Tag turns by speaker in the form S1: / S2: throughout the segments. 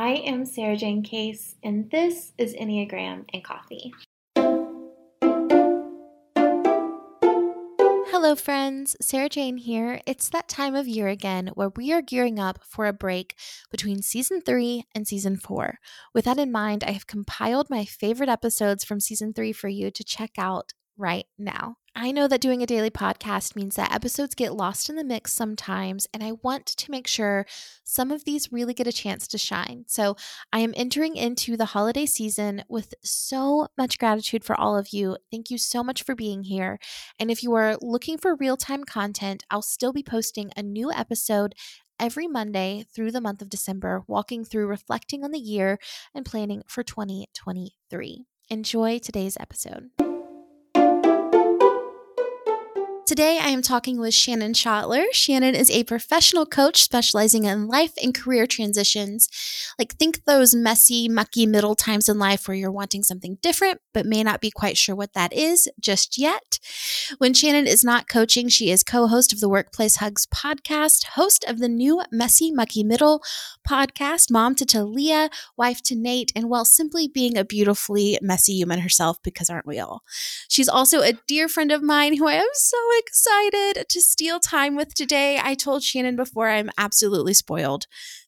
S1: I am Sarah Jane Case, and this is Enneagram and Coffee. Hello, friends. Sarah Jane here. It's that time of year again where we are gearing up for a break between season three and season four. With that in mind, I have compiled my favorite episodes from season three for you to check out right now. I know that doing a daily podcast means that episodes get lost in the mix sometimes, and I want to make sure some of these really get a chance to shine. So I am entering into the holiday season with so much gratitude for all of you. Thank you so much for being here. And if you are looking for real time content, I'll still be posting a new episode every Monday through the month of December, walking through reflecting on the year and planning for 2023. Enjoy today's episode. Today, I am talking with Shannon Schottler. Shannon is a professional coach specializing in life and career transitions. Like, think those messy, mucky middle times in life where you're wanting something different, but may not be quite sure what that is just yet. When Shannon is not coaching, she is co host of the Workplace Hugs podcast, host of the new Messy, Mucky Middle podcast, mom to Talia, wife to Nate, and while simply being a beautifully messy human herself, because aren't we all? She's also a dear friend of mine who I am so excited to steal time with today. I told Shannon before I'm absolutely spoiled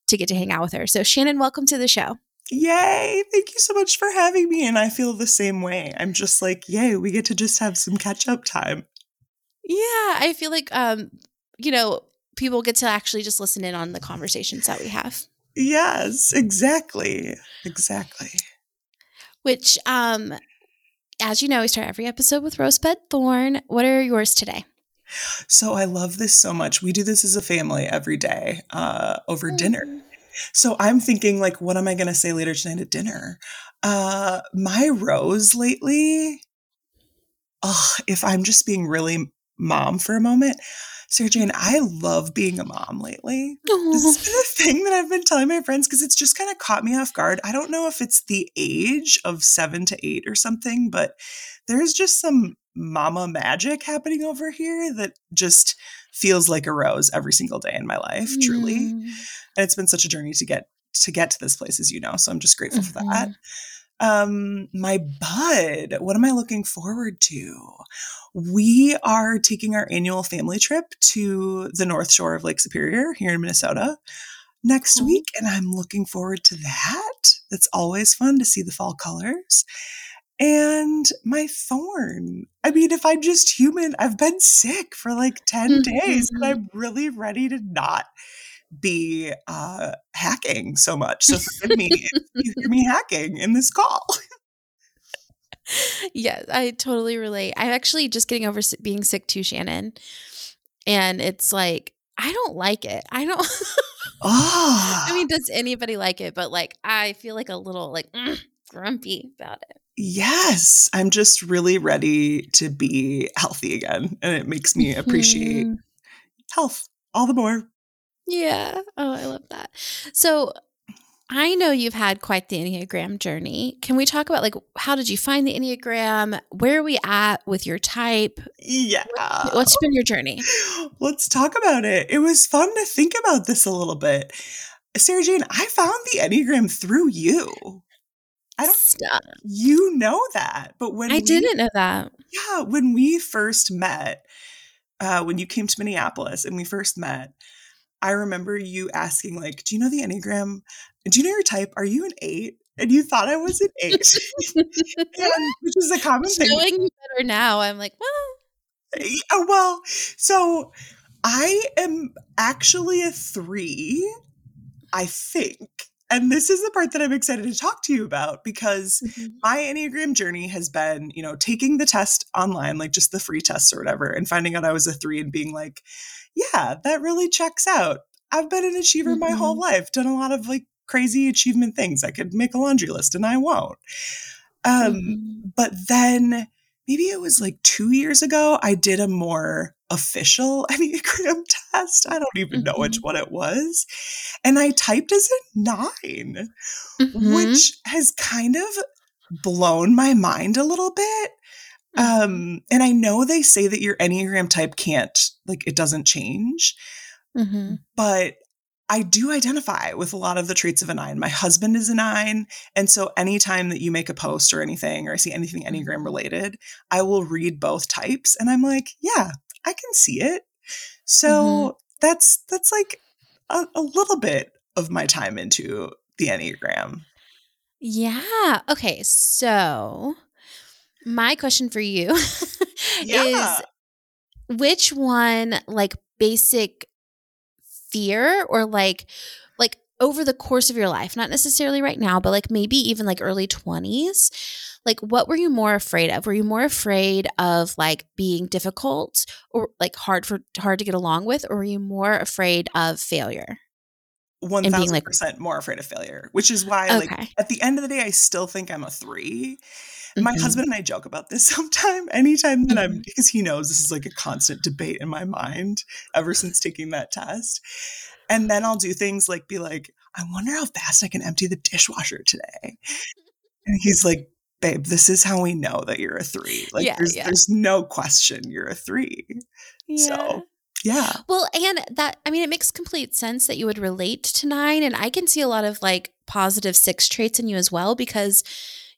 S1: to get to hang out with her. So, Shannon, welcome to the show.
S2: Yay! Thank you so much for having me. And I feel the same way. I'm just like, yay, we get to just have some catch up time.
S1: Yeah, I feel like, um, you know, people get to actually just listen in on the conversations that we have.
S2: Yes, exactly. Exactly.
S1: Which, um, as you know, we start every episode with Rosebud Thorn. What are yours today?
S2: So I love this so much. We do this as a family every day uh, over mm-hmm. dinner. So I'm thinking, like, what am I going to say later tonight at dinner? Uh, my rose lately, oh, if I'm just being really mom for a moment, Sarah Jane, I love being a mom lately. Aww. This has been a thing that I've been telling my friends because it's just kind of caught me off guard. I don't know if it's the age of seven to eight or something, but there's just some mama magic happening over here that just feels like a rose every single day in my life, truly. Mm. And it's been such a journey to get to get to this place, as you know. So I'm just grateful mm-hmm. for that. Mm-hmm. Um, my bud, what am I looking forward to? We are taking our annual family trip to the North Shore of Lake Superior here in Minnesota next cool. week, and I'm looking forward to that. It's always fun to see the fall colors. And my thorn. I mean, if I'm just human, I've been sick for like 10 days and I'm really ready to not be uh, hacking so much. So forgive me if you hear me hacking in this call.
S1: yes, I totally relate. I'm actually just getting over being sick too, Shannon. And it's like, I don't like it. I don't. oh. I mean, does anybody like it? But like, I feel like a little like mm, grumpy about it.
S2: Yes, I'm just really ready to be healthy again. And it makes me appreciate mm-hmm. health all the more.
S1: Yeah. Oh, I love that. So, I know you've had quite the Enneagram journey. Can we talk about like how did you find the Enneagram? Where are we at with your type?
S2: Yeah.
S1: What's been your journey?
S2: Let's talk about it. It was fun to think about this a little bit. Sarah Jane, I found the Enneagram through you. I don't Stop. You know that. But when
S1: I we, didn't know that.
S2: Yeah, when we first met, uh, when you came to Minneapolis and we first met, I remember you asking, like, do you know the Enneagram? Do you know your type? Are you an eight? and you thought I was an eight, and, which is a common thing.
S1: Showing you better now, I'm like, well,
S2: Oh, well, so I am actually a three, I think. And this is the part that I'm excited to talk to you about because
S1: mm-hmm.
S2: my Enneagram journey has been, you know, taking the test online, like just the free tests or whatever, and finding out I was a three and being like, yeah, that really checks out. I've been an achiever my whole
S1: Mhm.
S2: life, done a lot of like crazy achievement things. I could make a laundry list and I won't. Um,
S1: Mhm.
S2: but then maybe it was like two years ago, I did a more official Enneagram test. I don't even know which
S1: Mhm.
S2: one it was. And I typed as a nine,
S1: Mhm.
S2: which has kind of blown my mind a little bit.
S1: Mhm.
S2: Um, and I know they say that your Enneagram type can't, like, it doesn't change,
S1: Mhm.
S2: but I do identify with a lot of the traits of a nine. My husband is a nine. And so anytime that you make a post or anything, or I see anything Enneagram related, I will read both types and I'm like, yeah, I can see it. So that's that's like a, a little bit of my time into the Enneagram.
S1: Yeah. Okay. So, my question for you
S2: Yeah.
S1: is which one, like basic fear or like, like over the course of your life, not necessarily right now, but like maybe even like early 20s, like what were you more afraid of? Were you more afraid of like being difficult or like hard for hard to get along with, or were you more afraid of failure?
S2: One
S1: being
S2: thousand
S1: like-
S2: percent more afraid of failure, which is why, like, at the end of the day, I still think I'm a three. My
S1: Mhm.
S2: husband and I joke about this sometime. Anytime that I'm,
S1: Mhm.
S2: because he knows this is like a constant debate in my mind ever since taking that test. And then I'll do things like be like, I wonder how fast I can empty the dishwasher today. And he's like, babe, this is how we know that you're a three. Like,
S1: Yeah,
S2: there's,
S1: yeah.
S2: there's no question you're a three. So, yeah.
S1: Well, and that, I mean, it makes complete sense that you would relate to nine. And I can see a lot of like positive six traits in you as well because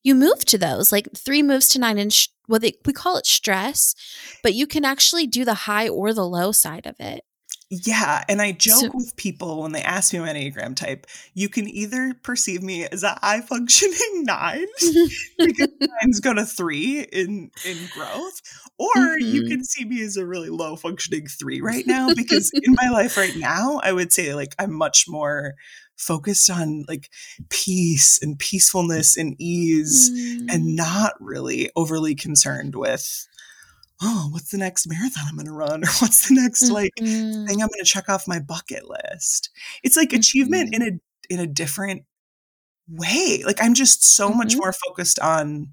S1: you move to those. Like three moves to nine and sh- well, they, we call it stress, but you can actually do the high or the low side of it.
S2: Yeah, and I joke
S1: So-
S2: with people when they ask me my Enneagram type, you can either perceive me as a high functioning nine, because nines go to three in in growth, or you
S1: Mhm.
S2: can see me as a really low functioning three right now, because in my life right now, I would say like I'm much more focused on like peace and peacefulness and ease
S1: Mm.
S2: and not really overly concerned with oh what's the next marathon i'm going to run or what's the next like
S1: Mhm.
S2: thing I'm going to check off my bucket list. It's like achievement in a in a different way. Like I'm just so much
S1: Mhm.
S2: more focused on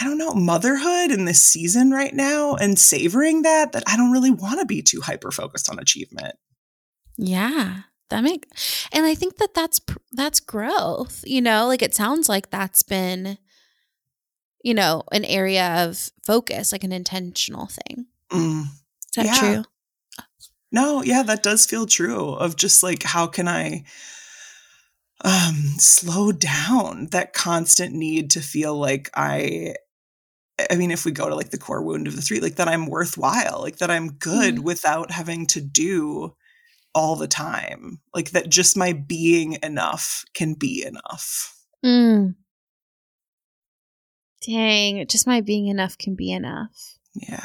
S2: I don't know, motherhood in this season right now and savoring that that I don't really want to be too hyper focused on achievement.
S1: Yeah. That make and I think that that's that's growth. You know, like it sounds like that's been you know, an area of focus, like an intentional thing.
S2: Mm.
S1: Is that
S2: Yeah.
S1: true?
S2: No, yeah, that does feel true of just like how can I um slow down that constant need to feel like I I mean if we go to like the core wound of the three like that I'm worthwhile, like that I'm good
S1: Mhm.
S2: without having to do all the time. Like that just my being enough can be enough.
S1: Mm. Dang, just my being enough can be enough.
S2: Yeah.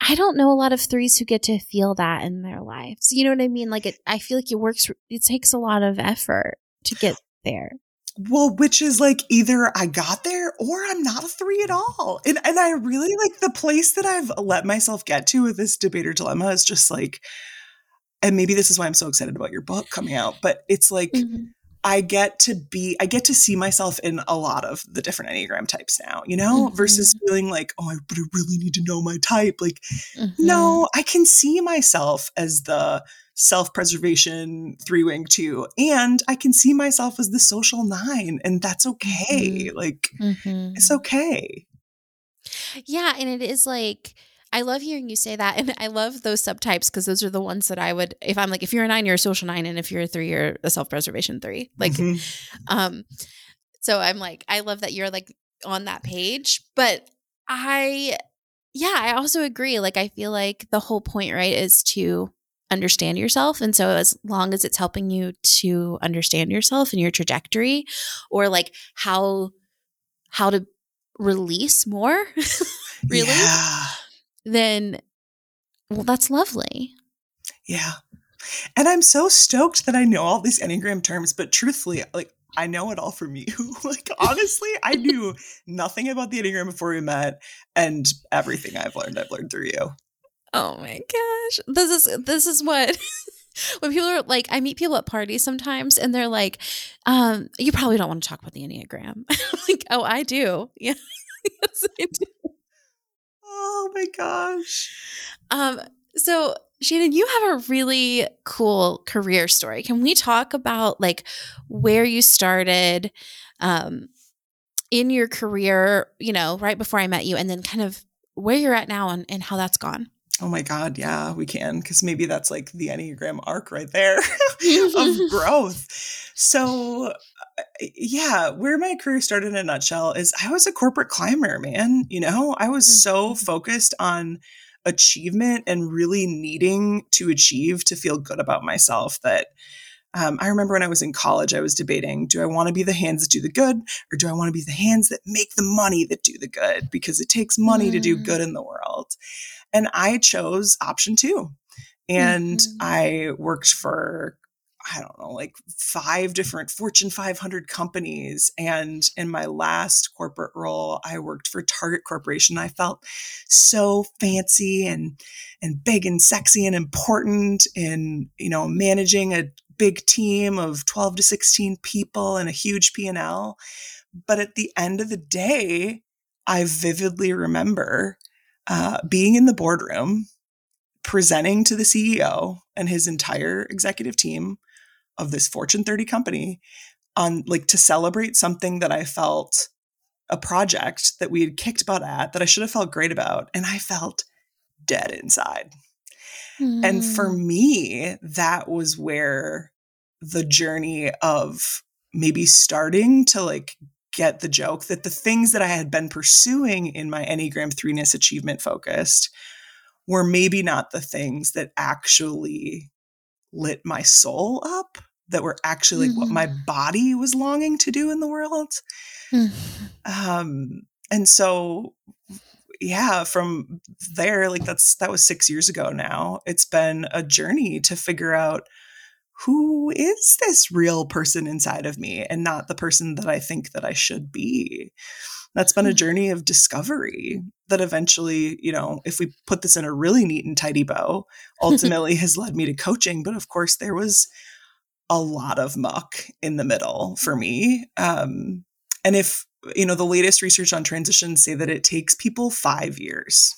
S1: I don't know a lot of threes who get to feel that in their lives. You know what I mean? Like it I feel like it works it takes a lot of effort to get there.
S2: Well, which is like either I got there or I'm not a three at all. And and I really like the place that I've let myself get to with this debater dilemma is just like, and maybe this is why I'm so excited about your book coming out, but it's like I get to be, I get to see myself in a lot of the different Enneagram types now, you know, versus feeling like, oh, I, but I really need to know my type. Like,
S1: Mhm.
S2: no, I can see myself as the self preservation three wing two, and I can see myself as the social nine, and that's okay. Like,
S1: Mhm.
S2: it's okay.
S1: Yeah, and it is like I love hearing you say that, and I love those subtypes because those are the ones that I would. If I'm like, if you're a nine, you're a social nine, and if you're a three, you're a self preservation three. Like,
S2: Mhm.
S1: um, so I'm like, I love that you're like on that page, but I, yeah, I also agree. Like, I feel like the whole point, right, is to understand yourself. And so, as long as it's helping you to understand yourself and your trajectory, or like how how to release more, really,
S2: Yeah.
S1: Then well, that's lovely.
S2: Yeah. And I'm so stoked that I know all these Enneagram terms, but truthfully, like I know it all from you. like honestly, I knew nothing about the Enneagram before we met, and everything I've learned, I've learned through you.
S1: Oh my gosh. This is this is what when people are like I meet people at parties sometimes and they're like, um, you probably don't want to talk about the Enneagram. Like, oh, I do. Yeah. yes, I do.
S2: Oh my gosh.
S1: Um, so Shannon, you have a really cool career story. Can we talk about like where you started um in your career, you know, right before I met you, and then kind of where you're at now and, and how that's gone?
S2: Oh my God, yeah, we can, because maybe that's like the Enneagram arc right there of growth. So, yeah, where my career started in a nutshell is I was a corporate climber, man. You know, I was so
S1: Mhm.
S2: focused on achievement and really needing to achieve to feel good about myself that um, I remember when I was in college, I was debating do I want to be the hands that do the good or do I want to be the hands that make the money that do the good? Because it takes money to do
S1: Mm.
S2: good in the world. And I chose option two. And
S1: Mhm.
S2: I worked for, I don't know, like five different Fortune 500 companies. And in my last corporate role, I worked for Target Corporation. I felt so fancy and and big and sexy and important in, you know, managing a big team of 12 to 16 people and a huge P&L. But at the end of the day, I vividly remember uh, being in the boardroom, presenting to the CEO and his entire executive team of this Fortune 30 company on like to celebrate something that I felt a project that we had kicked butt at that I should have felt great about. And I felt dead inside. And for
S1: Mm.
S2: me, that was where the journey of maybe starting to like get the joke that the things that I had been pursuing in my Enneagram 3ness achievement focused were maybe not the things that actually lit my soul up, that were actually like what my body was longing to do in the world.
S1: Mhm.
S2: Um, and so yeah, from there, like that's that was six years ago now. It's been a journey to figure out who is this real person inside of me and not the person that I think that I should be. That's been a
S1: Hmm.
S2: journey of discovery that eventually, you know, if we put this in a really neat and tidy bow, ultimately has led me to coaching. But of course, there was a lot of muck in the middle for me. Um, and if, you know, the latest research on transitions say that it takes people five years.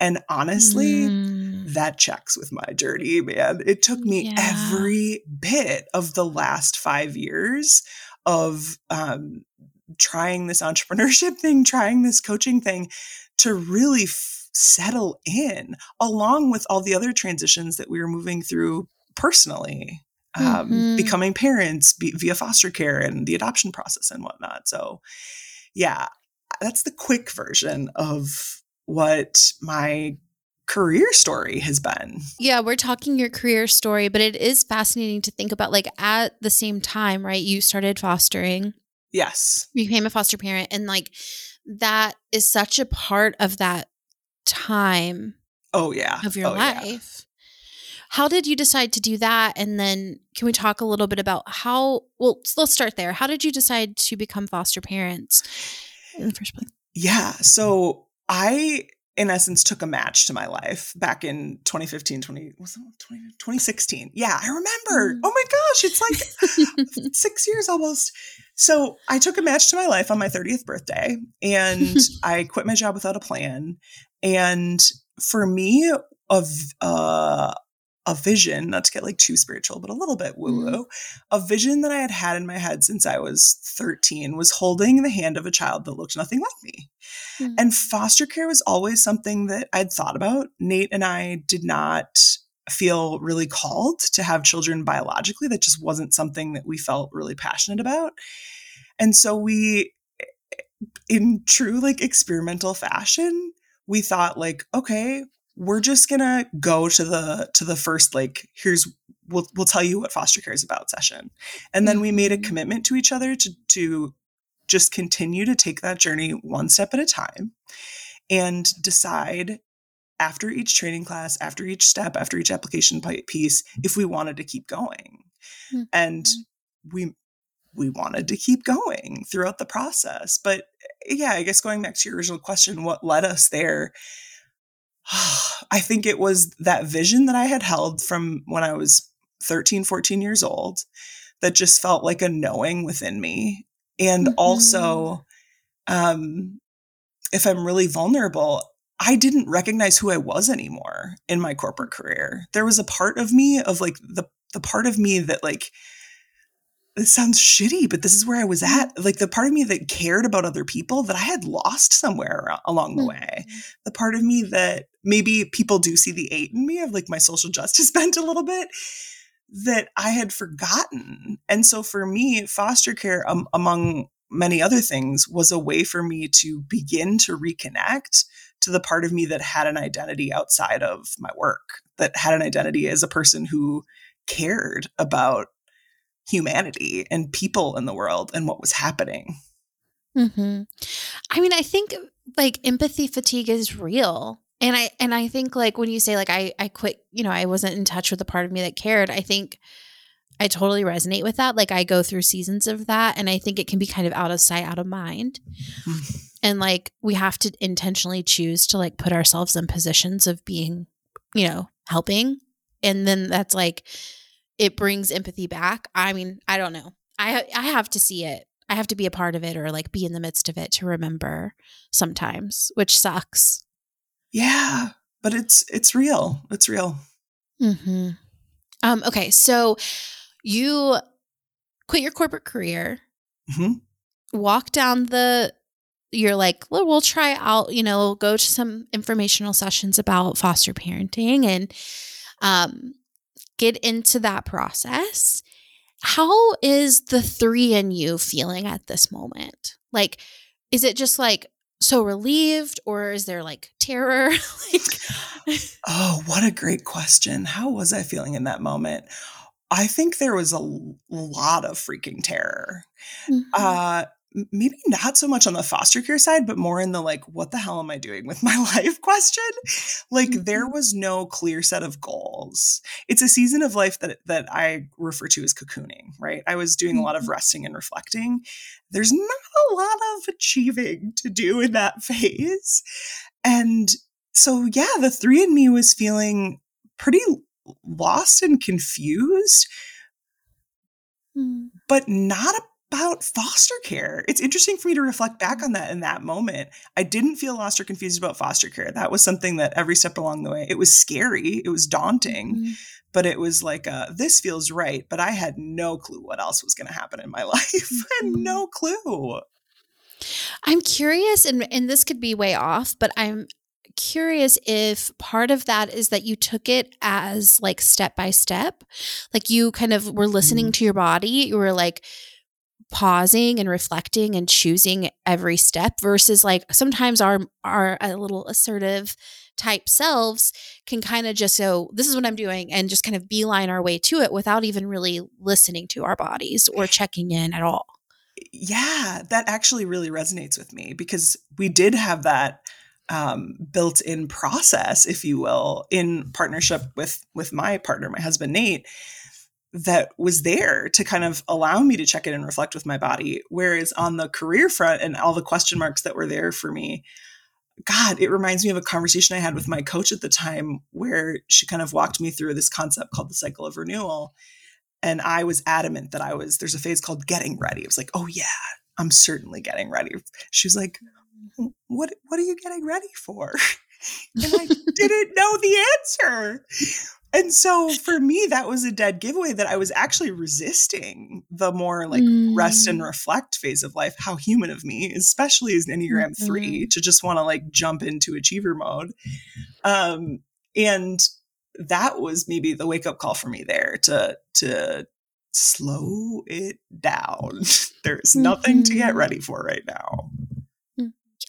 S2: And honestly,
S1: Mm.
S2: that checks with my journey, man. It took me
S1: Yeah.
S2: every bit of the last five years of um, trying this entrepreneurship thing, trying this coaching thing to really f- settle in, along with all the other transitions that we were moving through personally. Um,
S1: Mhm.
S2: Becoming parents be, via foster care and the adoption process and whatnot. So, yeah, that's the quick version of what my career story has been.
S1: Yeah, we're talking your career story, but it is fascinating to think about like at the same time, right? You started fostering,
S2: Yes.
S1: you became a foster parent, and like that is such a part of that time
S2: Oh yeah.
S1: of your
S2: Oh, yeah.
S1: life. How did you decide to do that? And then can we talk a little bit about how? Well, let's start there. How did you decide to become foster parents in the first place?
S2: Yeah. So I, in essence, took a match to my life back in 2015, 20, was it 20, 2016. Yeah, I remember.
S1: Mm.
S2: Oh my gosh, it's like six years almost. So I took a match to my life on my 30th birthday and I quit my job without a plan. And for me, of uh, a vision, not to get like too spiritual, but a little bit woo woo, a vision that I had had in my head since I was 13 was holding the hand of a child that looked nothing like me.
S1: Mm.
S2: And foster care was always something that I'd thought about. Nate and I did not feel really called to have children biologically. That just wasn't something that we felt really passionate about. And so we, in true like experimental fashion, we thought like, okay, we're just gonna go to the to the first like here's we'll we'll tell you what foster care is about session. And then we made a
S1: Mhm.
S2: commitment to each other to to just continue to take that journey one step at a time and decide after each training class after each step after each application piece if we wanted to keep going. And we we wanted to keep going throughout the process. But yeah i guess going back to your original question what led us there I think it was that vision that I had held from when I was 13, 14 years old that just felt like a knowing within me. And
S1: Mhm.
S2: also, um, if I'm really vulnerable, I didn't recognize who I was anymore in my corporate career. There was a part of me of like the the part of me that like it sounds shitty, but this is where I was at. Like the part of me that cared about other people that I had lost somewhere along the way. The part of me that maybe people do see the eight in me of like my social justice bent a little bit that I had forgotten. And so for me, foster care, um, among many other things, was a way for me to begin to reconnect to the part of me that had an identity outside of my work, that had an identity as a person who cared about humanity and people in the world and what was happening.
S1: hmm I mean, I think like empathy fatigue is real. And I and I think like when you say like I I quit, you know, I wasn't in touch with the part of me that cared, I think I totally resonate with that. Like I go through seasons of that and I think it can be kind of out of sight, out of mind. and like we have to intentionally choose to like put ourselves in positions of being, you know, helping. And then that's like it brings empathy back. I mean, I don't know. I I have to see it. I have to be a part of it or like be in the midst of it to remember sometimes, which sucks.
S2: Yeah, but it's it's real. It's real.
S1: hmm Um, okay, so you quit your corporate career,
S2: hmm
S1: walk down the you're like, well, we'll try out, you know, go to some informational sessions about foster parenting and um get into that process. How is the three in you feeling at this moment? Like, is it just like so relieved or is there like terror? like
S2: Oh, what a great question. How was I feeling in that moment? I think there was a lot of freaking terror.
S1: Mhm.
S2: Uh maybe not so much on the foster care side, but more in the like, what the hell am I doing with my life question? Like there
S1: Mhm.
S2: was no clear set of goals. It's a season of life that that I refer to as cocooning, right? I was doing a lot of
S1: Mhm.
S2: resting and reflecting. There's not a lot of achieving to do in that phase. And so yeah, the three in me was feeling pretty lost and confused
S1: Mm.
S2: but not about foster care. It's interesting for me to reflect back on that in that moment. I didn't feel lost or confused about foster care. That was something that every step along the way, it was scary, it was daunting,
S1: Mhm.
S2: but it was like, uh, this feels right. But I had no clue what else was going to happen in my life. and
S1: Mhm.
S2: no clue.
S1: I'm curious, and and this could be way off, but I'm curious if part of that is that you took it as like step by step, like you kind of were listening to your body, you were like pausing and reflecting and choosing every step versus like sometimes our our a little assertive type selves can kind of just go this is what i'm doing and just kind of beeline our way to it without even really listening to our bodies or checking in at all.
S2: Yeah, that actually really resonates with me because we did have that um, built-in process, if you will, in partnership with with my partner, my husband Nate, that was there to kind of allow me to check in and reflect with my body. Whereas on the career front and all the question marks that were there for me, God, it reminds me of a conversation I had with my coach at the time where she kind of walked me through this concept called the cycle of renewal. And I was adamant that I was, there's a phase called getting ready. It was like, oh yeah, I'm certainly getting ready. She was like, what what are you getting ready for? And I didn't know the answer. And so for me, that was a dead giveaway that I was actually resisting the more like rest and
S1: Mm.
S2: reflect phase of life. How human of me, especially as an Enneagram
S1: Mm-hmm.
S2: 3, to just want to like jump into achiever mode. Um, and that was maybe the wake up call for me there to to slow it down. There's nothing to get
S1: Mhm.
S2: ready for right now.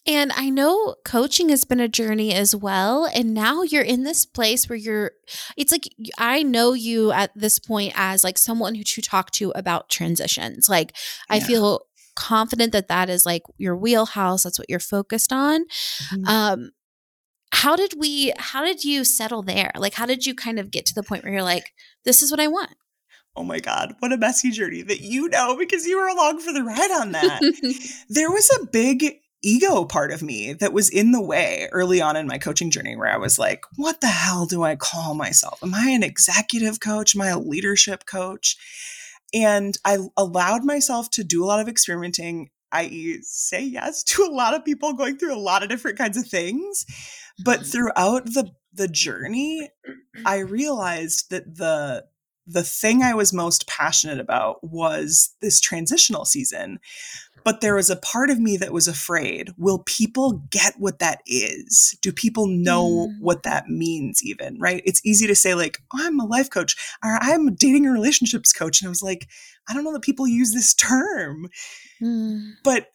S1: And I know coaching has been a journey as well. And now you're in this place where you're, it's like, I know you at this point as like someone who to talk to about transitions. Like, yeah. I feel confident that that is like your wheelhouse. That's what you're focused on. Mm-hmm. Um, how did we, how did you settle there? Like, how did you kind of get to the point where you're like, this is what I want?
S2: Oh my God, what a messy journey that you know because you were along for the ride on that. there was a big ego part of me that was in the way early on in my coaching journey where I was like, what the hell do I call myself? Am I an executive coach? Am I a leadership coach? And I allowed myself to do a lot of experimenting, i.e., say yes to a lot of people going through a lot of different kinds of things. But mm-hmm. throughout the the journey, I realized that the the thing I was most passionate about was this transitional season but there was a part of me that was afraid will people get what that is? Do people know mm. what that means, even? Right? It's easy to say, like, oh, I'm a life coach or I'm a dating and relationships coach. And I was like, I don't know that people use this term. Mm. But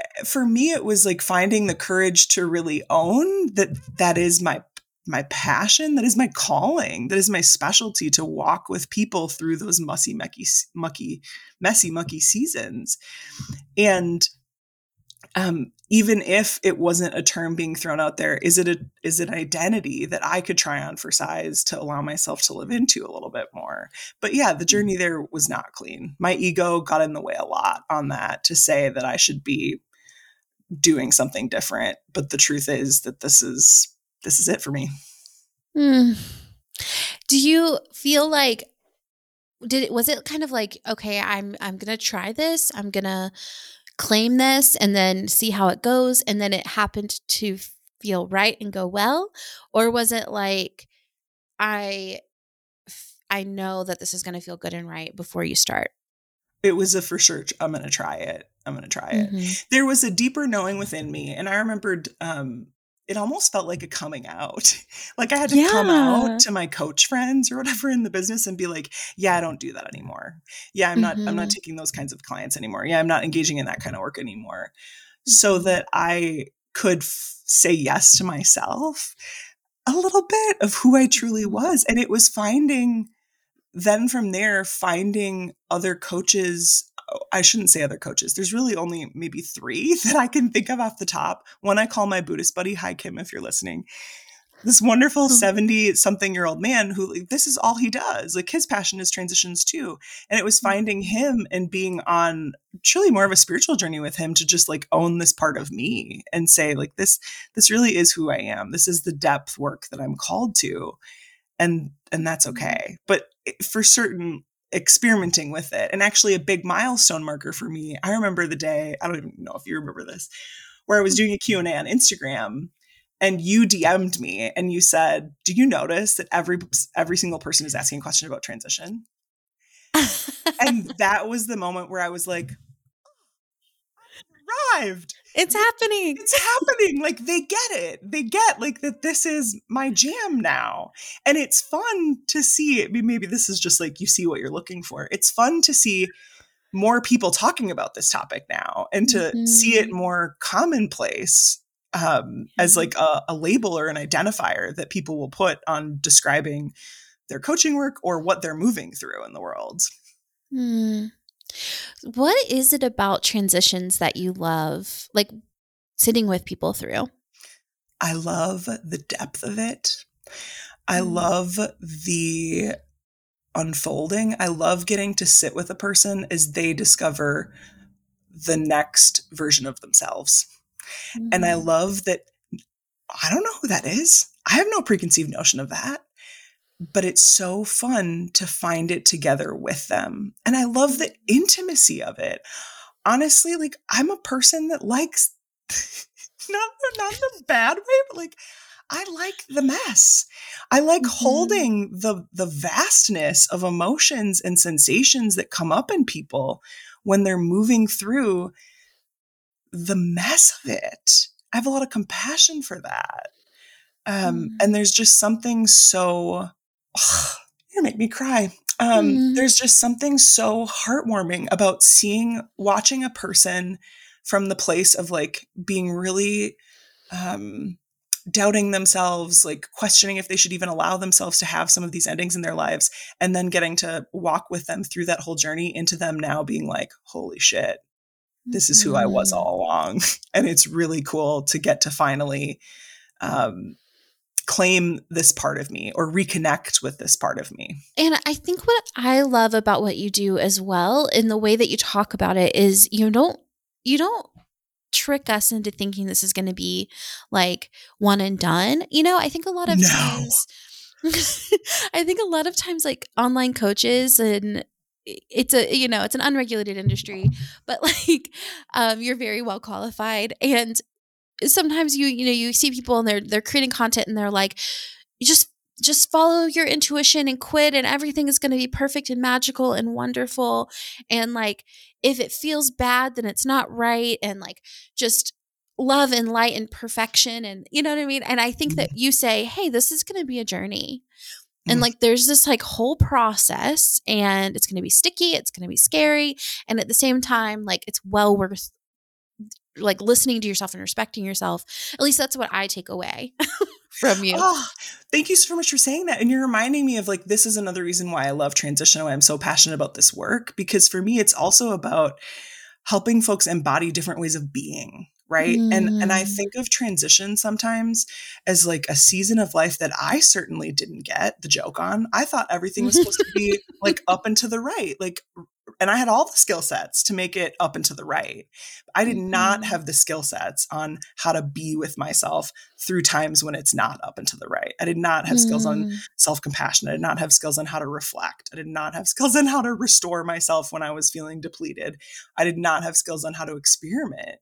S2: eh, for me, it was like finding the courage to really own that that is my my passion that is my calling that is my specialty to walk with people through those mussy mucky mucky messy mucky seasons. And um, even if it wasn't a term being thrown out there is it a is it an identity that i could try on for size to allow myself to live into a little bit more? But yeah the journey there was not clean. My ego got in the way a lot on that to say that i should be doing something different but the truth is that this is this is it for me.
S1: Mm. Do you feel like did it was it kind of like okay, I'm I'm going to try this. I'm going to claim this and then see how it goes and then it happened to feel right and go well or was it like I I know that this is going to feel good and right before you start?
S2: It was a for sure I'm going to try it. I'm going to try it. Mm-hmm. There was a deeper knowing within me and I remembered um it almost felt like a coming out. like I had to yeah. come out to my coach friends or whatever in the business and be like, yeah, I don't do that anymore. Yeah, I'm not mm-hmm. I'm not mm-hmm. taking those kinds of clients anymore. Yeah, I'm not engaging in that kind of work anymore. So mm-hmm. that I could f- say yes to myself a little bit of who I truly mm-hmm. was and it was finding then from there finding other coaches I shouldn't say other coaches. There's really only maybe three that I can think of off the top. One I call my Buddhist buddy. Hi, Kim, if you're listening. This wonderful 70 hmm. something year old man who, like, this is all he does. Like, his passion is transitions too. And it was hmm. finding him and being on truly more of a spiritual journey with him to just like own this part of me and say, like, this, this really is who I am. This is the depth work that I'm called to. And, and that's hmm. okay. But for certain experimenting with it. And actually, a big milestone marker for me, I remember the day, I don't even know if you remember this, where I was doing a Q&A on Instagram and you DM'd me and you said, "Do you notice that every every single person is asking a question about transition?" and that was the moment where I was like, arrived.
S1: It's happening.
S2: It's happening. Like they get it. They get like that this is my jam now. And it's fun to see it. Maybe this is just like you see what you're looking for. It's fun to see more people talking about this topic now and to mm-hmm. see it mm-hmm. more commonplace um, as like a, a label or an identifier that people will put on describing their coaching work or what they're moving through in the world.
S1: Mm. What is it about transitions that you love, like sitting with people through?
S2: I love the depth of it. I mm. love the unfolding. I love getting to sit with a person as they discover the next version of themselves. Mm-hmm. And I mm-hmm. love that I don't know who that is. I have no preconceived notion of that but it's so fun to find it together with them. And I love the intimacy of it. Honestly, like I'm a person that likes not not in a bad way, but like I like the mess. I like mm-hmm. holding the the vastness of emotions and sensations that come up in people when they're moving through the mess of it. I have a lot of compassion for that. Um, mm. And there's just something so you make me cry. Um, mm. There's just something so heartwarming about seeing, watching a person from the place of like being really um, doubting themselves, like questioning if they should even allow themselves to have some of these endings in their lives, and then getting to walk with them through that whole journey into them now being like, holy shit, this is who I was mm-hmm. all along. and it's really cool to get to finally um, claim this part of me or reconnect with this part of me.
S1: And I think what I love about what you do as well in the way that you talk about it is you don't you don't trick us into thinking this is going to be like one and done. You know, I think a lot of no. times I think a lot of times like online coaches and it's a you know it's an unregulated industry but like um you're very well qualified and sometimes you you know you see people and they're they're creating content and they're like just just follow your intuition and quit and everything is going to be perfect and magical and wonderful and like if it feels bad then it's not right and like just love and light and perfection and you know what i mean and i think that mm-hmm. you say hey this is going to be a journey and mm. like there's this like whole process and it's going to be sticky it's going to be scary and at the same time like it's well worth like listening to yourself and respecting yourself. At least that's what I take away from you. Oh,
S2: thank you so much for saying that. And you're reminding me of like, this is another reason why I love transition, why I'm so passionate about this work, because for me, it's also about helping folks embody different ways of being right mm. and and i mm. think of transition sometimes as like a season of life that i certainly didn't get the joke on i thought everything was supposed to be like up and to the right like and I had all the skill sets to make it up and to the right. I did not mm-hmm. have the skill sets on how to be with myself through times when it's not up and to the right. I did not have mm. skills on mm. self compassion. I did not have skills on how to reflect. I did not have skills on how to restore myself when I was feeling depleted. I did not have skills on how to experiment.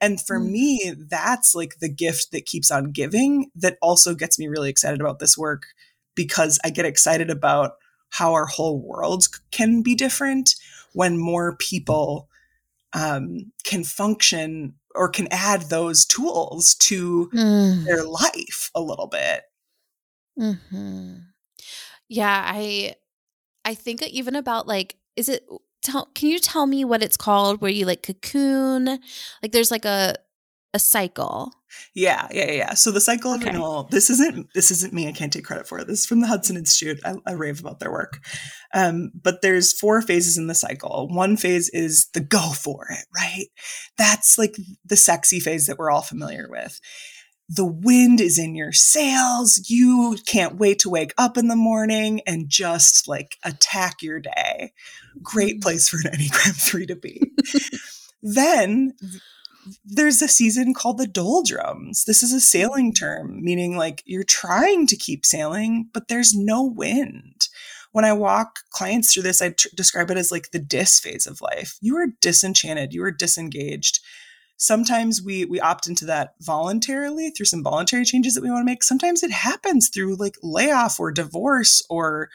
S2: And for mm. me, that's like the gift that keeps on giving that also gets me really excited about this work because I get excited about how our whole world can be different when more people um, can function or can add those tools to mm. their life a little bit.
S1: Mm-hmm. Yeah, I I think even about like is it tell can you tell me what it's called where you like cocoon like there's like a a cycle
S2: yeah, yeah, yeah. So the cycle of okay. renewal. This isn't this isn't me. I can't take credit for it. This is from the Hudson Institute. I, I rave about their work. Um, but there's four phases in the cycle. One phase is the go for it, right? That's like the sexy phase that we're all familiar with. The wind is in your sails. You can't wait to wake up in the morning and just like attack your day. Great mm. place for an Enneagram 3 to be. then there's a season called the doldrums. This is a sailing mm. term, meaning like you're trying to keep sailing, but there's no wind. When I walk clients through this, I t- describe it as like the dis phase of life. You are disenchanted, you are disengaged. Sometimes we we opt into that voluntarily through some voluntary changes that we want to make. Sometimes it happens through like layoff or divorce or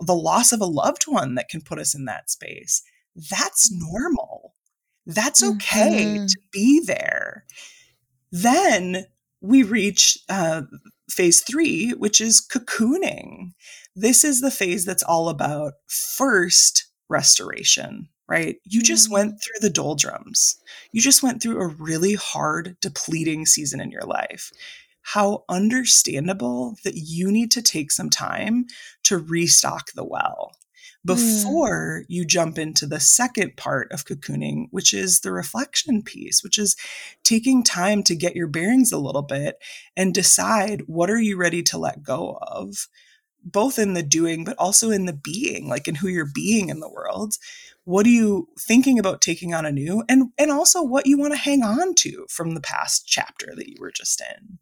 S2: the loss of a loved one that can put us in that space. That's mm. normal that's okay mm-hmm. to be there. Then we reach uh, phase three, which is cocooning. This is the phase that's all about first restoration, right? You mm-hmm. just went through the doldrums. You just went through a really hard, depleting season in your life. How understandable that you need to take some time to restock the well. Before mm. you jump into the second part of cocooning, which is the reflection piece, which is taking time to get your bearings a little bit and decide what are you ready to let go of, both in the doing, but also in the being, like in who you're being in the world. What are you thinking about taking on anew? And and also what you want to hang on to from the past chapter that you were just in.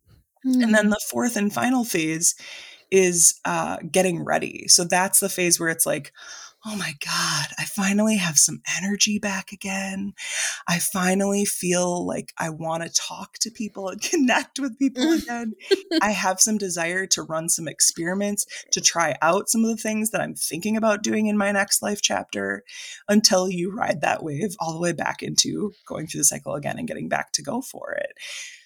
S2: Mm. And then mm. the fourth and final phase is uh, getting ready. So that's the phase where it's like, oh my God, I finally have some energy back again. I finally feel like I want to talk to people and connect with people again. I have some desire to run some experiments, to try out some of the things that I'm thinking about doing in my next life chapter until you ride that wave all the way back into going through the cycle again and getting back to go for it.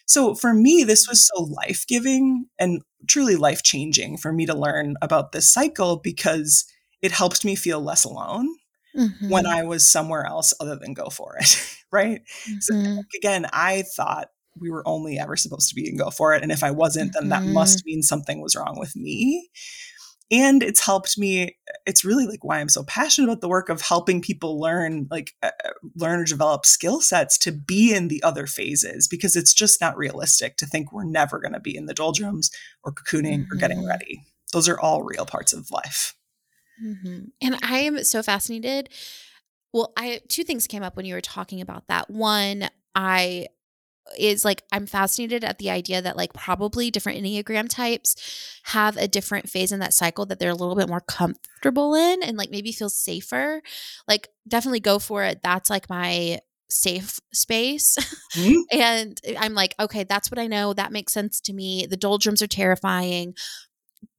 S2: So for me, this was so life giving and truly life changing for me to learn about this cycle because it helped me feel less alone. mm-hmm. when I was somewhere else other than go for it. right. Mm-hmm. So again, I thought we were only ever supposed to be and go for it. And if I wasn't, then that must mm-hmm. mean something was wrong with me and it's helped me it's really like why i'm so passionate about the work of helping people learn like uh, uh, learn or develop skill sets to be in the other phases because it's just not realistic to think we're never going to be in the doldrums or cocooning mm-hmm. or getting mm-hmm. ready those are all real parts of life
S1: mm-hmm. and i am so fascinated well i two things came up when you were talking about that one i is like I'm fascinated at the idea that like probably different Enneagram types have a different phase in that cycle that they're a little bit more comfortable in and like maybe feel safer. Like definitely go for it. That's like my safe space. Mm-hmm. and I'm like, okay, that's what I know. That makes sense to me. The doldrums are terrifying.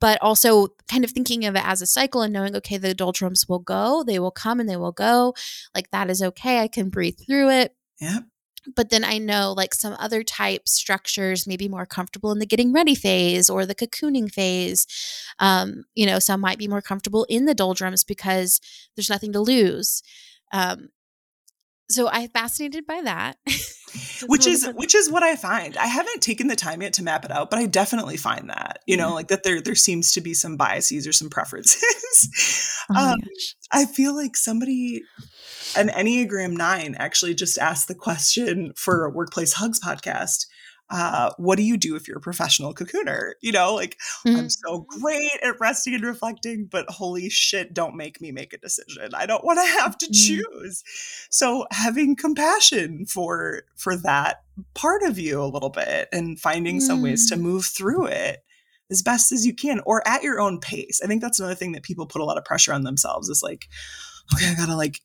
S1: But also kind of thinking of it as a cycle and knowing, okay, the doldrums will go, they will come and they will go. Like that is okay. I can breathe through it.
S2: Yeah
S1: but then I know like some other type structures may be more comfortable in the getting ready phase or the cocooning phase. Um, you know, some might be more comfortable in the doldrums because there's nothing to lose. Um, so I'm fascinated by that.
S2: which is which is what I find. I haven't taken the time yet to map it out, but I definitely find that you know, like that there there seems to be some biases or some preferences. Oh um, I feel like somebody an Enneagram 9 actually just asked the question for a Workplace Hugs podcast. Uh, what do you do if you're a professional cocooner? You know, like mm-hmm. I'm so mm-hmm. great at resting and reflecting, but holy shit, don't make me make a decision. I don't want to have to mm-hmm. choose. So having compassion for for that part of you a little bit and finding mm-hmm. some ways to mm. move through it as best as you can or at your own pace. I think that's another thing that people put a lot of pressure on themselves is like, okay, I gotta like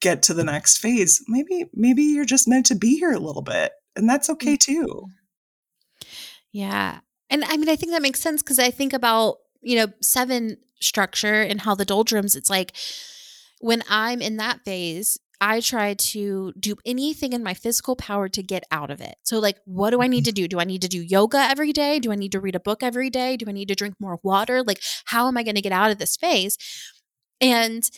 S2: get to the next phase maybe maybe you're just meant to be here a little bit and that's okay mm-hmm. too
S1: yeah and i mean i think that makes sense because i think about you know seven structure and how the doldrums it's like when i'm in that phase I try to do anything in my physical power to get out of it. So, like, what do I need to do? Do I need to do yoga every day? Do I need to read a book every day? Do I need to drink more water? Like, how am I going to get out of this phase? And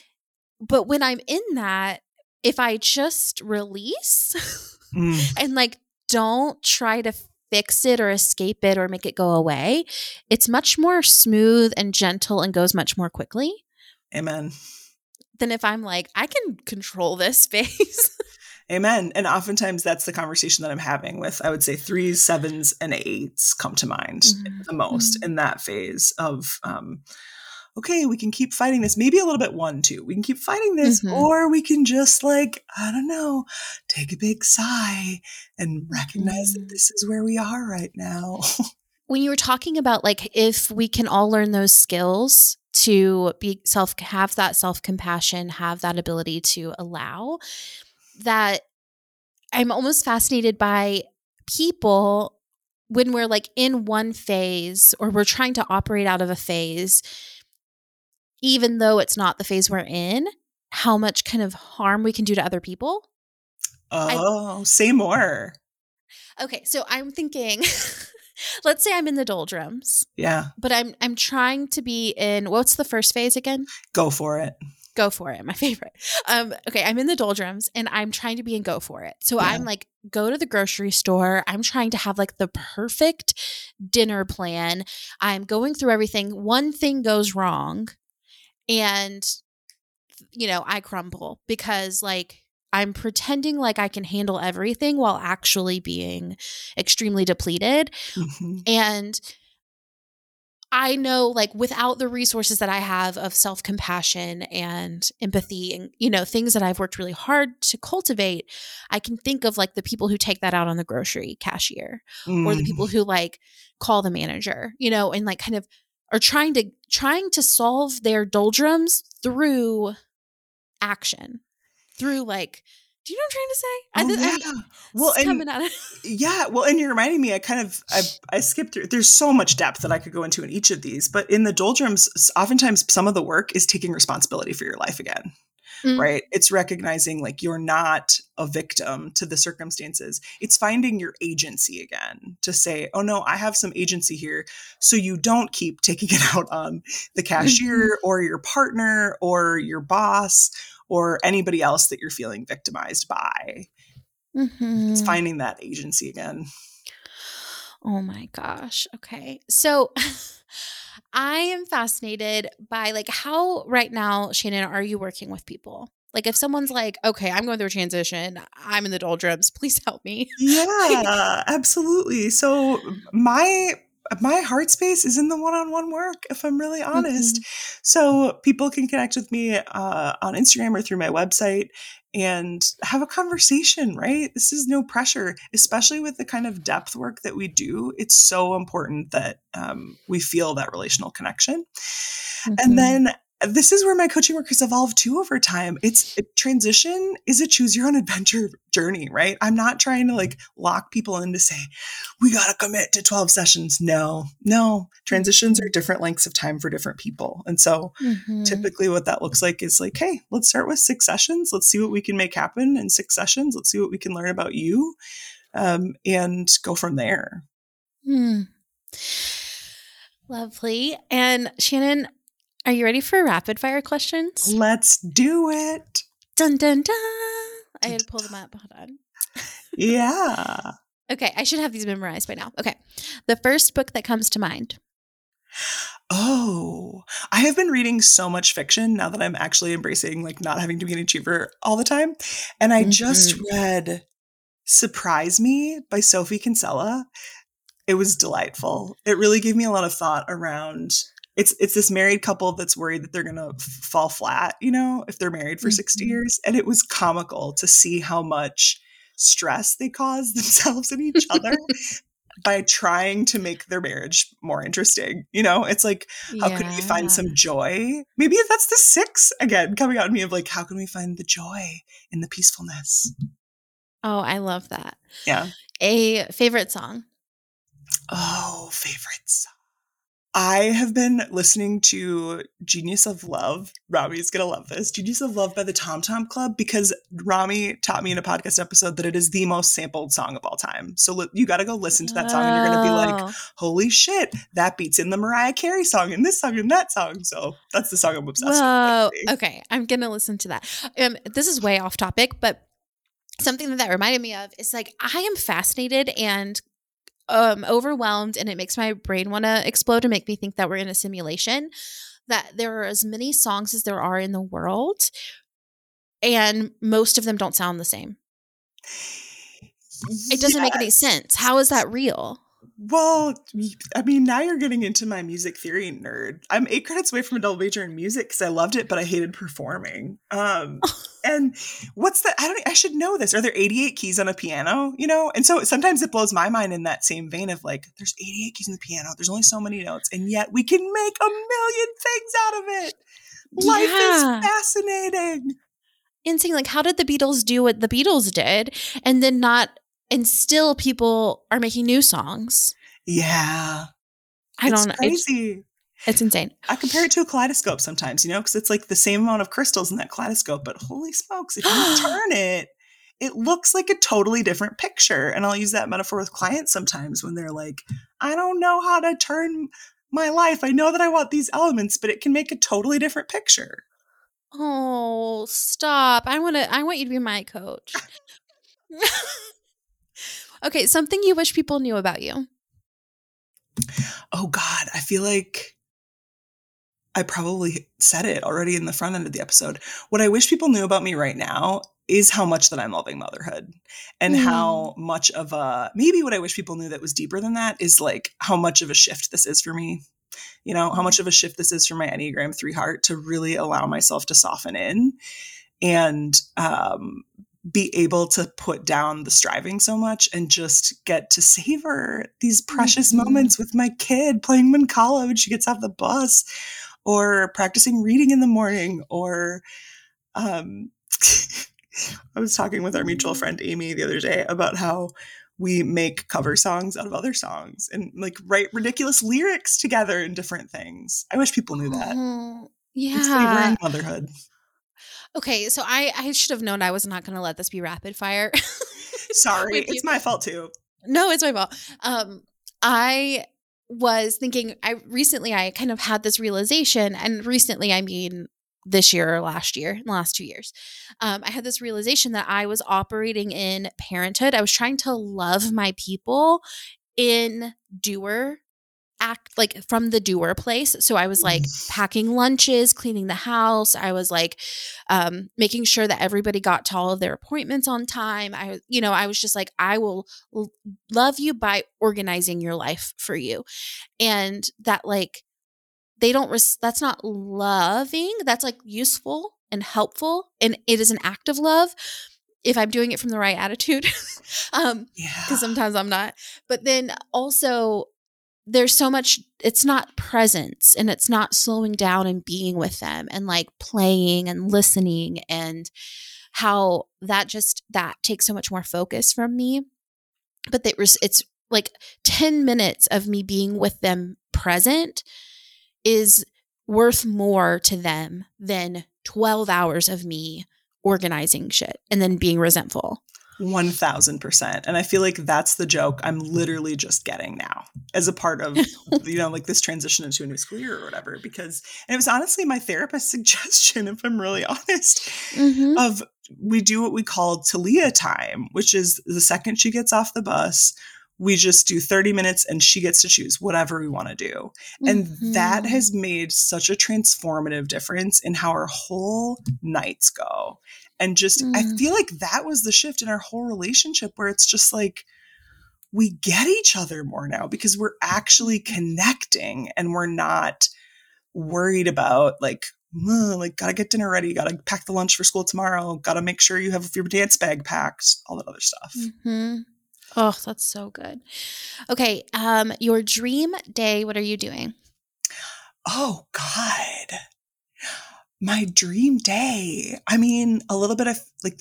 S1: but when I'm in that, if I just release mm. and like don't try to fix it or escape it or make it go away, it's much more smooth and gentle and goes much more quickly.
S2: Amen.
S1: Than if I'm like, I can control this space.
S2: Amen. And oftentimes that's the conversation that I'm having with, I would say, threes, sevens, and eights come to mind mm-hmm. the most mm-hmm. in that phase of, um, okay, we can keep fighting this. Maybe a little bit one, too. We can keep fighting this, mm-hmm. or we can just like, I don't know, take a big sigh and recognize mm-hmm. that this is where we are right now.
S1: when you were talking about like if we can all learn those skills to be self have that self-compassion, have that ability to allow that I'm almost fascinated by people when we're like in one phase or we're trying to operate out of a phase even though it's not the phase we're in, how much kind of harm we can do to other people.
S2: Oh, I, say more.
S1: Okay, so I'm thinking let's say I'm in the doldrums.
S2: Yeah.
S1: But I'm I'm trying to be in what's the first phase again?
S2: Go for it.
S1: Go for it, my favorite. Um, okay, I'm in the doldrums and I'm trying to be in go for it. So yeah. I'm like, go to the grocery store. I'm trying to have like the perfect dinner plan. I'm going through everything. One thing goes wrong and you know i crumble because like i'm pretending like i can handle everything while actually being extremely depleted mm-hmm. and i know like without the resources that i have of self-compassion and empathy and you know things that i've worked really hard to cultivate i can think of like the people who take that out on the grocery cashier mm. or the people mm-hmm. who like call the manager you know and like kind of are trying to trying to solve their doldrums through action through like do you know what I'm trying to say? Oh,
S2: I, yeah. well, and, yeah. Well, and you're reminding me. I kind of I, I skipped through. There's so much depth that I could go into in each of these, but in the doldrums, oftentimes some of the work is taking responsibility for your life again mm-hmm. right? It's recognizing like you're not a victim to the circumstances. It's finding your agency again to say, oh no, I have some agency here. So you don't keep taking it out on the cashier mm-hmm. or your partner or your boss or anybody else that you're feeling victimized by. Mm-hmm. It's finding that agency again.
S1: Oh my gosh. Okay. So I am fascinated by like how right now, Shannon, are you working with people? Like if someone's like, okay, I'm going through a transition, I'm in the doldrums, please help me.
S2: Yeah, absolutely. So my my heart space is in the one-on-one work if i'm really honest mm-hmm. so people can connect with me uh, on instagram or through my website and have a conversation right? This is no pressure especially with the kind of depth work that we do. It's so important that um, we feel that relational connection. Mm-hmm. and then this is where my coaching work has evolved too over time. It's a transition is a choose your own adventure journey, right? I'm not trying to like lock people in to say, we got to commit to 12 sessions. No, no. Transitions are different lengths of time for different people. And so mm-hmm. typically what that looks like is like, hey, let's start with six sessions. Let's see what we can make happen in six sessions. Let's see what we can learn about you um, and go from there.
S1: Hmm. Lovely. And Shannon, are you ready for rapid fire questions?
S2: Let's do it.
S1: Dun dun dun. I had to pull them up. Hold on.
S2: yeah.
S1: okay, I should have these memorized by now. Okay. The first book that comes to mind.
S2: Oh, I have been reading so much fiction now that I'm actually embracing like not having to be an achiever all the time. And I mm-hmm. just read Surprise Me by Sophie Kinsella. It was delightful. It really gave me a lot of thought around it's it's this married couple that's worried that they're going to f- fall flat, you know, if they're married for mm-hmm. 60 years and it was comical to see how much stress they cause themselves and each other by trying to make their marriage more interesting. You know, it's like how yeah. can we find some joy? Maybe that's the 6 again coming out of me of like how can we find the joy in the peacefulness?
S1: Oh, I love that.
S2: Yeah.
S1: A favorite song?
S2: Oh, favorite song. I have been listening to Genius of Love. Rami's gonna love this. Genius of Love by the Tom Tom Club because Rami taught me in a podcast episode that it is the most sampled song of all time. So you got to go listen to that song and you're gonna be like, oh. "Holy shit, that beats in the Mariah Carey song and this song and that song." So that's the song I'm obsessed Whoa.
S1: with. Okay, I'm gonna listen to that. Um, this is way off topic, but something that that reminded me of is like I am fascinated and um, overwhelmed and it makes my brain want to explode and make me think that we're in a simulation. That there are as many songs as there are in the world, and most of them don't sound the same. It doesn't yes. make any sense. How is that real?
S2: Well, I mean, now you're getting into my music theory nerd. I'm eight credits away from a double major in music because I loved it, but I hated performing. Um, and what's that? I don't. I should know this. Are there 88 keys on a piano? You know, and so sometimes it blows my mind in that same vein of like, there's 88 keys in the piano. There's only so many notes, and yet we can make a million things out of it. Life yeah. is fascinating.
S1: Insane. Like, how did the Beatles do what the Beatles did, and then not and still people are making new songs.
S2: Yeah.
S1: I
S2: it's
S1: don't know.
S2: Crazy.
S1: It's, it's insane.
S2: I compare it to a kaleidoscope sometimes, you know, because it's like the same amount of crystals in that kaleidoscope, but holy smokes, if you turn it, it looks like a totally different picture. And I'll use that metaphor with clients sometimes when they're like, I don't know how to turn my life. I know that I want these elements, but it can make a totally different picture.
S1: Oh, stop. I want to I want you to be my coach. Okay, something you wish people knew about you.
S2: Oh God, I feel like I probably said it already in the front end of the episode. What I wish people knew about me right now is how much that I'm loving motherhood and mm. how much of a maybe what I wish people knew that was deeper than that is like how much of a shift this is for me. You know, how much of a shift this is for my Enneagram 3 heart to really allow myself to soften in and um, be able to put down the striving so much and just get to savor these precious mm-hmm. moments with my kid playing Mancala when she gets off the bus or practicing reading in the morning or um I was talking with our mutual friend Amy the other day about how we make cover songs out of other songs and like write ridiculous lyrics together in different things. I wish people knew that.
S1: Oh, yeah.
S2: motherhood.
S1: Okay, so I I should have known I was not going to let this be rapid fire.
S2: Sorry, it's my fault too.
S1: No, it's my fault. Um, I was thinking. I recently I kind of had this realization, and recently I mean this year or last year, in the last two years. Um, I had this realization that I was operating in parenthood. I was trying to love my people in doer act like from the doer place. So I was like
S2: Mm.
S1: packing lunches, cleaning the house. I was like um, making sure that everybody got to all of their appointments on time. I, you know, I was just like, I will l- love you by organizing your life for you. And that, like, they don't, res- that's not loving. That's like useful and helpful. And it is an act of love if I'm doing it from the right attitude. um,
S2: Yeah.
S1: because sometimes I'm not. But then also, there's so much, it's not presence and it's not slowing down and being with them and like playing and listening and how that just, that takes so much more focus from me. But that it's like 10 minutes of me being with them present is worth more to them than 12 hours of me organizing shit and then being resentful.
S2: 1000%. And I feel like that's the joke I'm literally just getting now as a part of, you know, like this transition into a new school year or whatever. Because, and it was honestly my therapist's suggestion, if I'm really honest,
S1: Mm-hmm.
S2: of we do what we call Talia time, which is the second she gets off the bus, we just do 30 minutes and she gets to choose whatever we want to do. And that
S1: Mhm.
S2: has made such a transformative difference in how our whole nights go. And just, I
S1: Mm.
S2: feel like that was the shift in our whole relationship where it's just like, we get each other more now because we're actually connecting and we're not worried about like, like gotta get dinner ready, gotta pack the lunch for school tomorrow, gotta make sure you have your dance bag packed, all that other stuff.
S1: hmm Oh, that's so good. Okay, um, your dream day. What are you doing?
S2: Oh God. My dream day. I mean, a little bit of like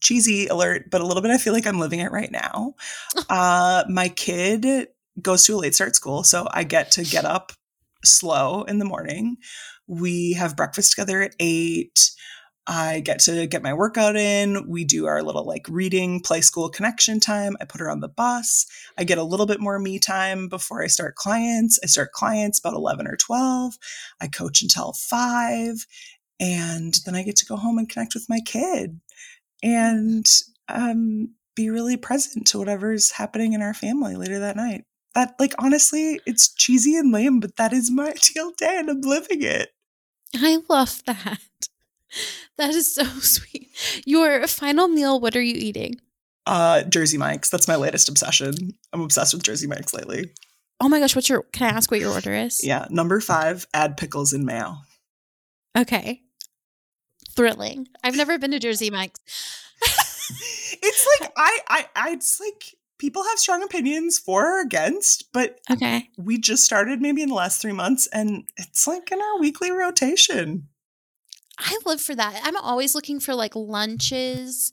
S2: cheesy alert, but a little bit I feel like I'm living it right now. uh my kid goes to a late start school, so I get to get up slow in the morning. We have breakfast together at 8. I get to get my workout in. We do our little like reading, play school connection time. I put her on the bus. I get a little bit more me time before I start clients. I start clients about 11 or 12. I coach until 5. And then I get to go home and connect with my kid and um, be really present to whatever's happening in our family later that night. That, like, honestly, it's cheesy and lame, but that is my ideal day and I'm living it.
S1: I love that. That is so sweet. Your final meal. What are you eating?
S2: Uh, Jersey Mike's. That's my latest obsession. I'm obsessed with Jersey Mike's lately.
S1: Oh my gosh, what's your? Can I ask what your order is?
S2: Yeah. Number five, add pickles and mayo.
S1: Okay. Thrilling. I've never been to Jersey Mike's.
S2: it's like I, I, I, it's like people have strong opinions for or against, but
S1: Okay.
S2: we just started maybe in the last three months, and it's like in our weekly rotation.
S1: I live for that. I'm always looking for like lunches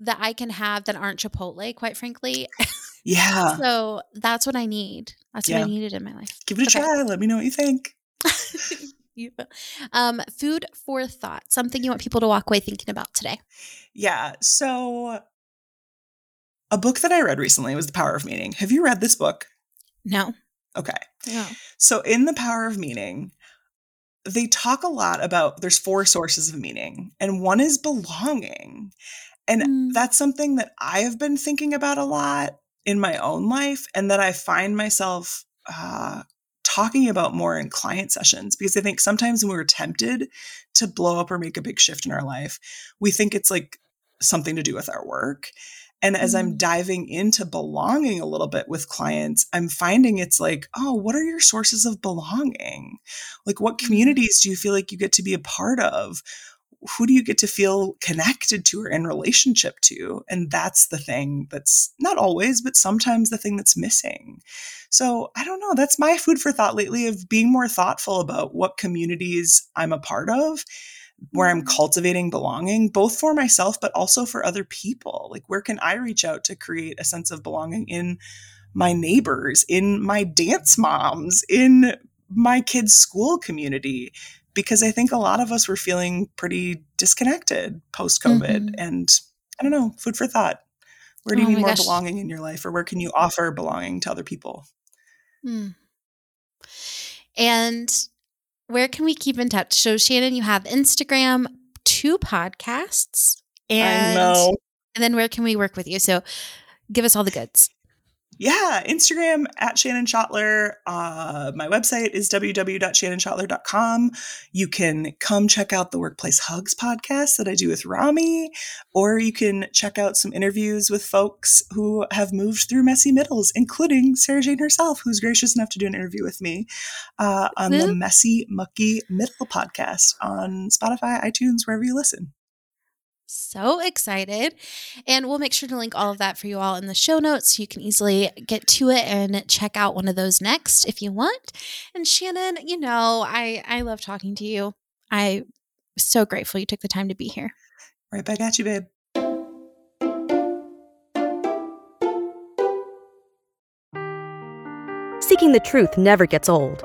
S1: that I can have that aren't Chipotle, quite frankly.
S2: Yeah,
S1: so that's what I need. That's what I needed in my life.
S2: give it a
S1: Okay.
S2: try. Let me know what you think.
S1: You- um, food for thought. Something you want people to walk away thinking about today.
S2: Yeah. So, a book that I read recently was The Power of Meaning. Have you read this book?
S1: No.
S2: Okay.
S1: No.
S2: So, in The Power of Meaning, they talk a lot about there's four sources of meaning, and one is belonging. And
S1: Mm.
S2: that's something that I have been thinking about a lot in my own life, and that I find myself uh, talking about more in client sessions because I think sometimes when we're tempted to blow up or make a big shift in our life, we think it's like something to do with our work. And as I'm
S1: Mm.
S2: diving into belonging a little bit with clients, I'm finding it's like, oh, what are your sources of belonging? Like, what
S1: Mm.
S2: communities do you feel like you get to be a part of? Who do you get to feel connected to or in relationship to? And that's the thing that's not always, but sometimes the thing that's missing. So I don't know. That's my food for thought lately of being more thoughtful about what communities I'm a part of, where I'm
S1: Mhm.
S2: cultivating belonging, both for myself, but also for other people. Like, where can I reach out to create a sense of belonging in my neighbors, in my dance moms, in my kids' school community? Because I think a lot of us were feeling pretty disconnected post COVID.
S1: Mhm.
S2: And I don't know, food for thought. Where do
S1: Oh
S2: you need more
S1: gosh.
S2: belonging in your life, or where can you offer belonging to other people?
S1: Mm. And where can we keep in touch? So, Shannon, you have Instagram, two podcasts, and,
S2: I know.
S1: and then where can we work with you? So, give us all the goods.
S2: Yeah, Instagram at Shannon Schottler. Uh, my website is www.shannonschottler.com. You can come check out the Workplace Hugs podcast that I do with Rami, or you can check out some interviews with folks who have moved through messy middles, including Sarah Jane herself, who's gracious enough to do an interview with me uh, on the Messy Mucky Middle podcast on Spotify, iTunes, wherever you listen.
S1: So excited. And we'll make sure to link all of that for you all in the show notes so you can easily get to it and check out one of those next if you want. And Shannon, you know, I I love talking to you. I'm so grateful you took the time to be here.
S2: Right back at you, babe.
S3: Seeking the truth never gets old.